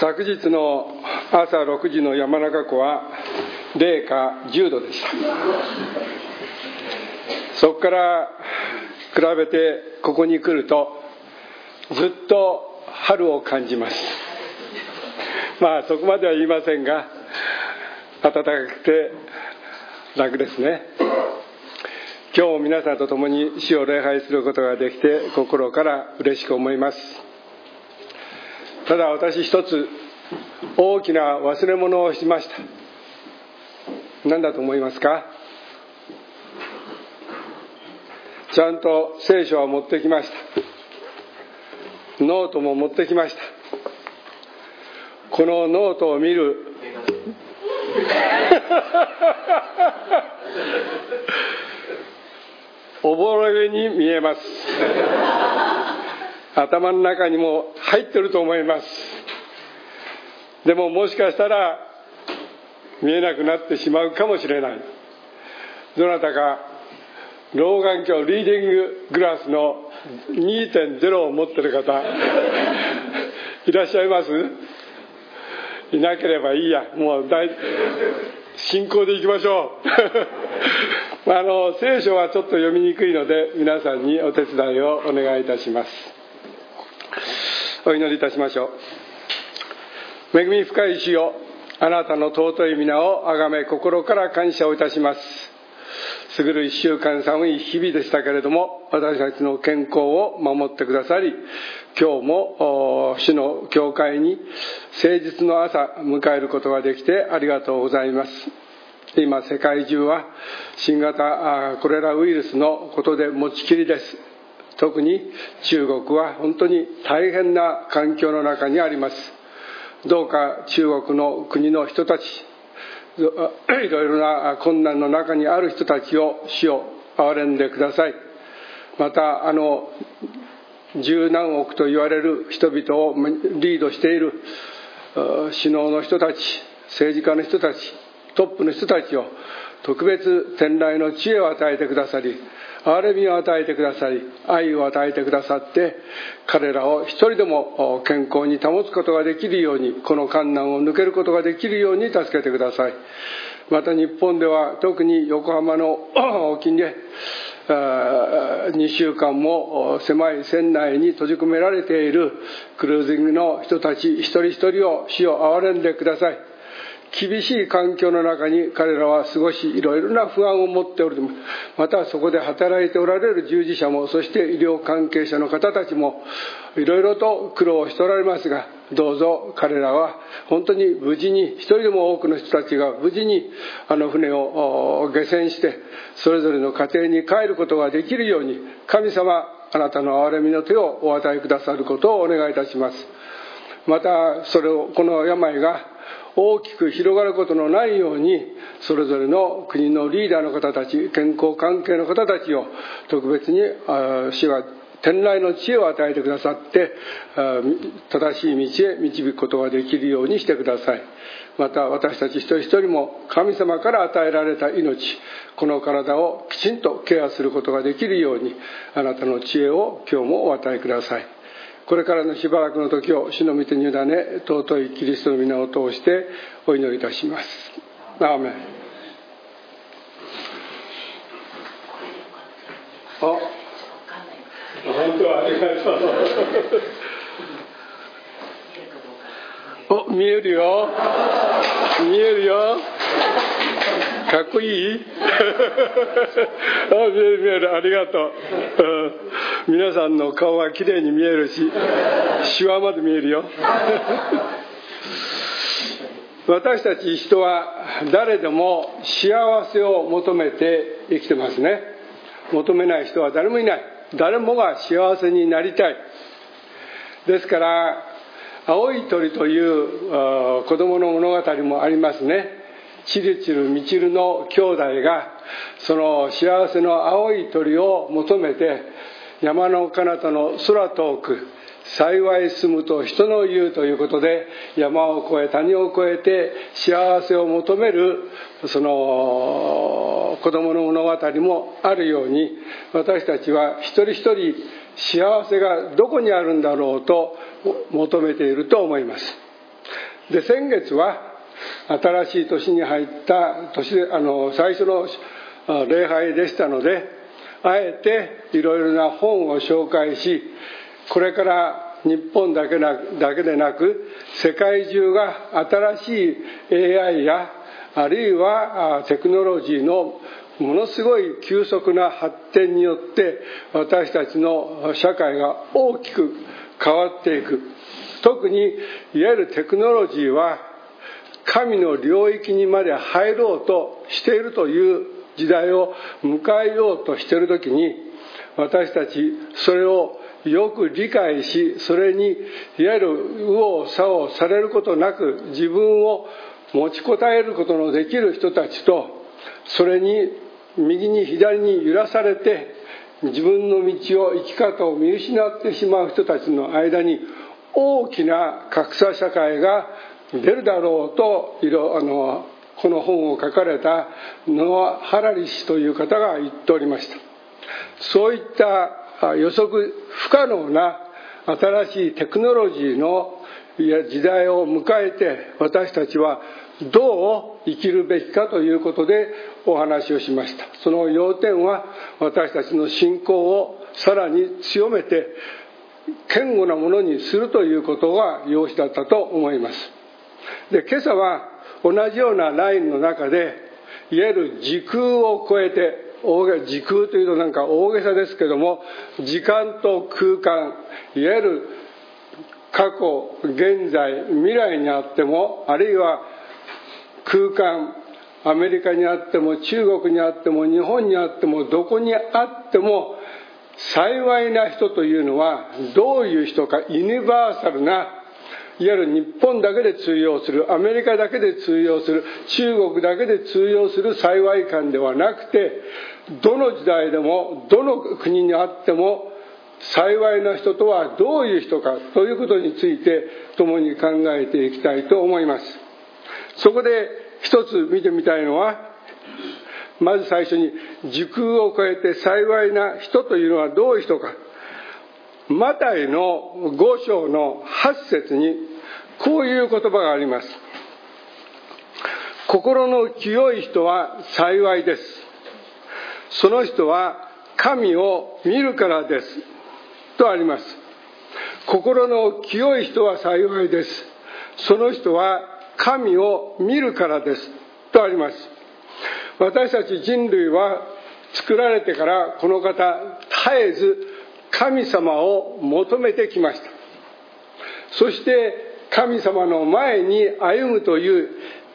昨日の朝6時の山中湖は零下10度でした。そこから比べてここに来るとずっと春を感じます。まあそこまでは言いませんが暖かくて楽ですね。今日も皆さんと共に死を礼拝することができて心から嬉しく思います。ただ私一つ大きな忘れ物をしました。何だと思いますか？ちゃんと聖書は持ってきました。ノートも持ってきました。このノートを見る。おぼろげに見えます。頭の中にも入ってると思います。でももしかしたら見えなくなってしまうかもしれない。どなたか老眼鏡リーディンググラスの2.0を持ってる方 いらっしゃいます？いなければいいや。もう大進行でいきましょう。あの聖書はちょっと読みにくいので皆さんにお手伝いをお願いいたします。お祈りいたしましょう。恵み深い主よあなたの尊い皆をあがめ心から感謝をいたします。過ぐる一週間寒い日々でしたけれども私たちの健康を守ってくださり今日も主の教会に誠実の朝迎えることができてありがとうございます。今世界中は新型コレラウイルスのことで持ちきりです。特に中国は本当に大変な環境の中にあります。どうか中国の国の人たち いろいろな困難の中にある人たちを死を憐れんでください。またあの十何億と言われる人々をリードしている首脳の人たち政治家の人たちトップの人たちを特別天来の知恵を与えてくださり憐れみを与えてくださり愛を与えてくださって彼らを一人でも健康に保つことができるようにこの困難を抜けることができるように助けてください。また日本では特に横浜の沖で2週間も狭い船内に閉じ込められているクルージングの人たち一人一人を死を憐れんでください。厳しい環境の中に彼らは過ごしいろいろな不安を持っておるまたそこで働いておられる従事者もそして医療関係者の方たちもいろいろと苦労しておられますがどうぞ彼らは本当に無事に一人でも多くの人たちが無事にあの船を下船してそれぞれの家庭に帰ることができるように神様あなたの憐れみの手をお与えくださることをお願いいたします。またそれをこの病が大きく広がることのないようにそれぞれの国のリーダーの方たち健康関係の方たちを特別に主が天来の知恵を与えてくださって正しい道へ導くことができるようにしてください。また私たち一人一人も神様から与えられた命この体をきちんとケアすることができるようにあなたの知恵を今日もお与えください。これからのしばらくの時を主の御手に委ね尊いキリストの皆を通してお祈りいたします。アーメン。あ本当ありがとう。お見えるよ。見えるよ。かっこいい？あ見える見える。ありがとう、うん、皆さんの顔はきれいに見えるしシワまで見えるよ。私たち人は誰でも幸せを求めて生きてますね。求めない人は誰もいない。誰もが幸せになりたい。ですから青い鳥という子供の物語もありますね。チルチルミチルの兄弟がその幸せの青い鳥を求めて山の彼方の空遠く幸い住むと人の言うということで山を越え谷を越えて幸せを求めるその子供の物語もあるように私たちは一人一人幸せがどこにあるんだろうと求めていると思います。で先月は新しい年に入った年あの最初の礼拝でしたのであえていろいろな本を紹介しこれから日本だけなだけでなく世界中が新しい AI やあるいはテクノロジーのものすごい急速な発展によって私たちの社会が大きく変わっていく。特にいわゆるテクノロジーは神の領域にまで入ろうとしているという時代を迎えようとしている時に私たちそれをよく理解しそれにいわゆる右往左往されることなく自分を持ちこたえることのできる人たちとそれに右に左に揺らされて自分の道を生き方を見失ってしまう人たちの間に大きな格差社会が出るだろうといろあのこの本を書かれたノア・ハラリ氏という方が言っておりました。そういった予測不可能な新しいテクノロジーの時代を迎えて私たちはどう生きるべきかということでお話をしました。その要点は私たちの信仰をさらに強めて堅固なものにするということが要旨だったと思います。で今朝は同じようなラインの中でいわゆる時空を超えて時空というとなんか大げさですけども時間と空間いわゆる過去現在未来にあってもあるいは空間アメリカにあっても中国にあっても日本にあってもどこにあっても幸いな人というのはどういう人かユニバーサルないわゆる日本だけで通用するアメリカだけで通用する中国だけで通用する幸い感ではなくてどの時代でもどの国にあっても幸いな人とはどういう人かということについて共に考えていきたいと思います。そこで一つ見てみたいのはまず最初に時空を超えて幸いな人というのはどういう人か。マタイの5章の8節にこういう言葉があります。心の清い人は幸いです。その人は神を見るからです。とあります。心の清い人は幸いです。その人は神を見るからです。とあります。私たち人類は作られてからこの方絶えず神様を求めてきました。そして神様の前に歩むという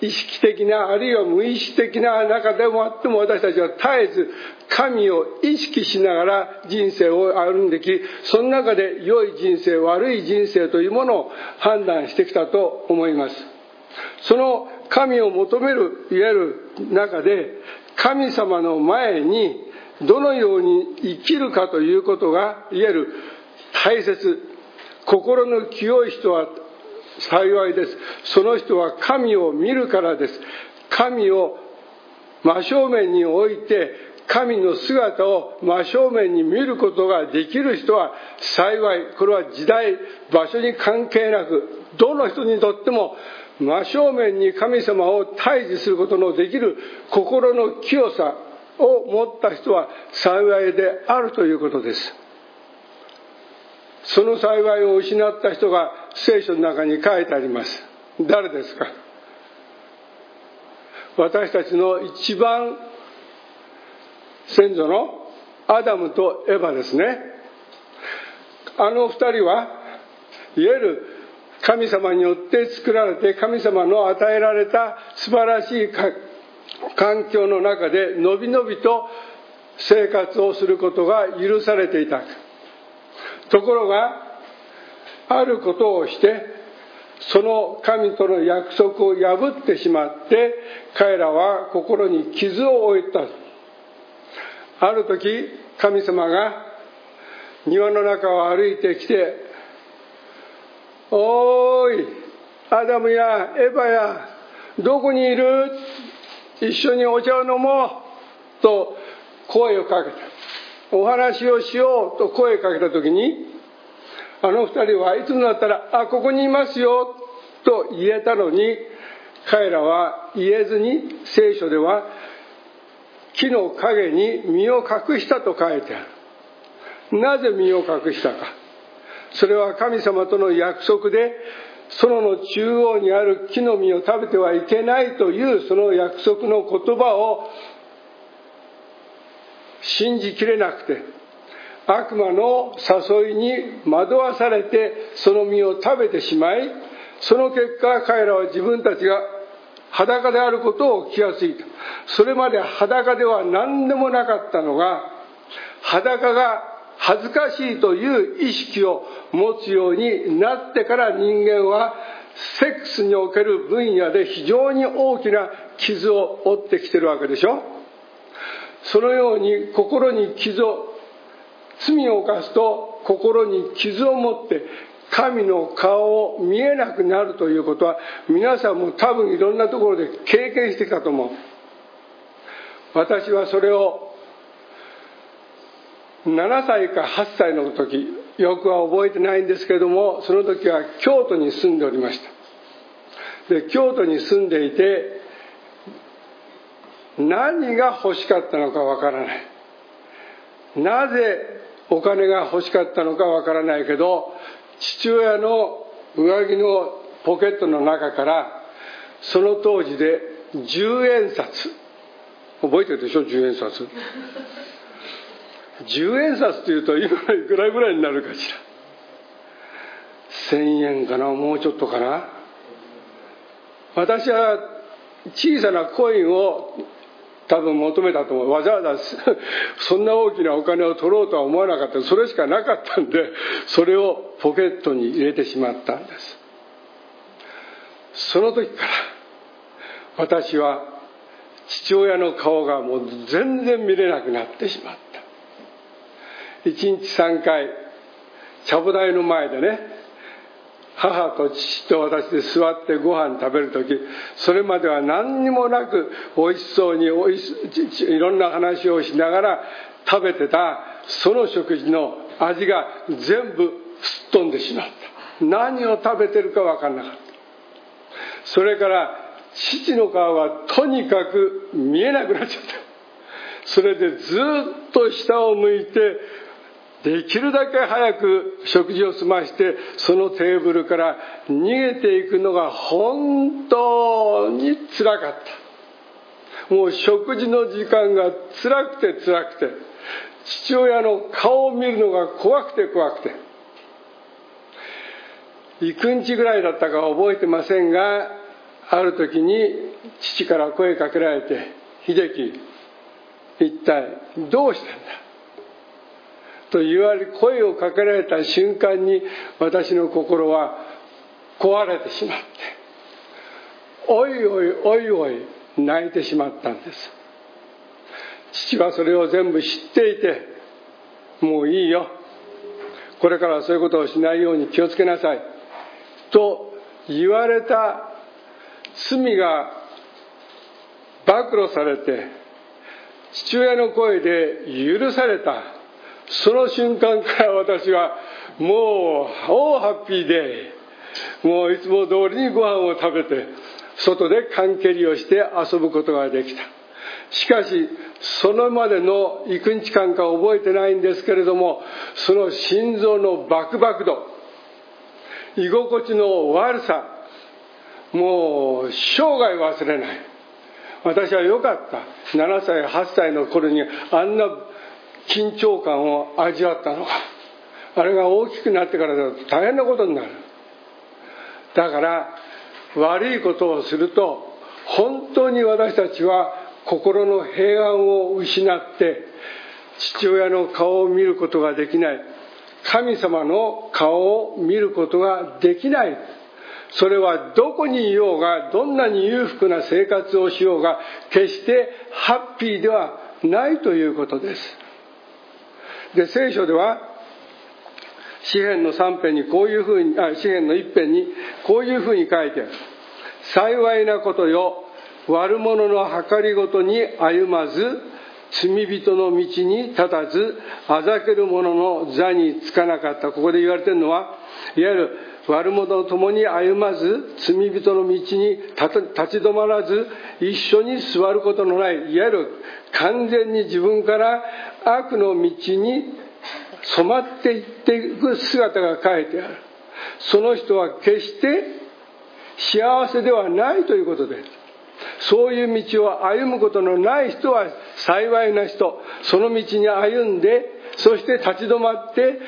意識的なあるいは無意識的な中でもあっても私たちは絶えず神を意識しながら人生を歩んできその中で良い人生悪い人生というものを判断してきたと思います。その神を求めるいわゆる中で神様の前にどのように生きるかということがいわゆる大切心の清い人は幸いです。その人は神を見るからです。神を真正面に置いて神の姿を真正面に見ることができる人は幸い。これは時代場所に関係なくどの人にとっても真正面に神様を対峙することのできる心の清さ。を持った人は幸いであるということです。その幸いを失った人が聖書の中に書いてあります。誰ですか？私たちの一番先祖のアダムとエヴァですね。あの二人はいわゆる神様によって作られて神様の与えられた素晴らしい環境の中でのびのびと生活をすることが許されていた。ところがあることをしてその神との約束を破ってしまって彼らは心に傷を負った。ある時神様が庭の中を歩いてきて「おーいアダムやエヴァやどこにいる？一緒にお茶を飲もう」と声をかけた。お話をしようと声をかけた時にあの二人はいつになったら「あここにいますよ」と言えたのに彼らは言えずに聖書では木の陰に身を隠したと書いてある。なぜ身を隠したか。それは神様との約束で園の中央にある木の実を食べてはいけないというその約束の言葉を信じきれなくて悪魔の誘いに惑わされてその実を食べてしまいその結果彼らは自分たちが裸であることを気がついた。それまで裸では何でもなかったのが裸が恥ずかしいという意識を持つようになってから人間はセックスにおける分野で非常に大きな傷を負ってきてるわけでしょ？そのように心に傷を罪を犯すと心に傷を持って神の顔を見えなくなるということは皆さんも多分いろんなところで経験してきたと思う。私はそれを7歳か8歳の時よくは覚えてないんですけどもその時は京都に住んでおりました。で京都に住んでいて何が欲しかったのかわからない。なぜお金が欲しかったのかわからないけど父親の上着のポケットの中からその当時で10円札。覚えてるでしょ？10円札。10円札っていうと今いくらぐらいになるかしら。1000円かな？もうちょっとかな？私は小さなコインを多分求めたと思う。わざわざそんな大きなお金を取ろうとは思わなかった。それしかなかったんでそれをポケットに入れてしまったんです。その時から私は父親の顔がもう全然見れなくなってしまった。1日3回ちゃぶ台の前でね母と父と私で座ってご飯食べる時それまでは何にもなく美味しそうにおいしいろんな話をしながら食べてたその食事の味が全部すっ飛んでしまった。何を食べてるか分かんなかった。それから父の顔がとにかく見えなくなっちゃった。それでずっと下を向いてできるだけ早く食事を済ましてそのテーブルから逃げていくのが本当につらかったもう食事の時間が辛くて辛くて父親の顔を見るのが怖くて怖くて幾日ぐらいだったか覚えてませんがある時に父から声かけられて「秀樹一体どうしたんだ?」と言われ声をかけられた瞬間に私の心は壊れてしまっておいおいおいおい泣いてしまったんです。父はそれを全部知っていてもういいよ。これからはそういうことをしないように気をつけなさい。と言われた罪が暴露されて父親の声で許された。その瞬間から私はもう大ハッピーでもういつも通りにご飯を食べて外で缶蹴りをして遊ぶことができた。しかしそのまでの幾日間か覚えてないんですけれどもその心臓のバクバク度居心地の悪さもう生涯忘れない。私は良かった。7歳8歳の頃にあんな緊張感を味わったの。かあれが大きくなってからだと大変なことになる。だから悪いことをすると本当に私たちは心の平安を失って父親の顔を見ることができない。神様の顔を見ることができない。それはどこにいようがどんなに裕福な生活をしようが決してハッピーではないということです。で聖書では詩篇の3編にこういうふうにあ詩篇の1編にこういうふうに書いてある。幸いなことよ悪者の計りごとに歩まず罪人の道に立たずあざける者の座につかなかった。ここで言われてるのはいわゆる悪者と共に歩まず罪人の道に立ち止まらず一緒に座ることのないいわゆる完全に自分から悪の道に染まっていっていく姿が書いてある。その人は決して幸せではないということですそういう道を歩むことのない人は幸いな人。その道に歩んでそして立ち止まって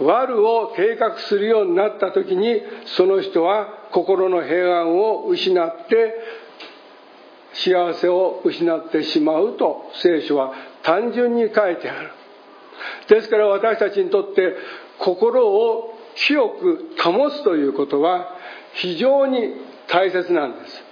悪を計画するようになった時にその人は心の平安を失って幸せを失ってしまうと聖書は単純に書いてある。ですから私たちにとって心を清く保つということは非常に大切なんです。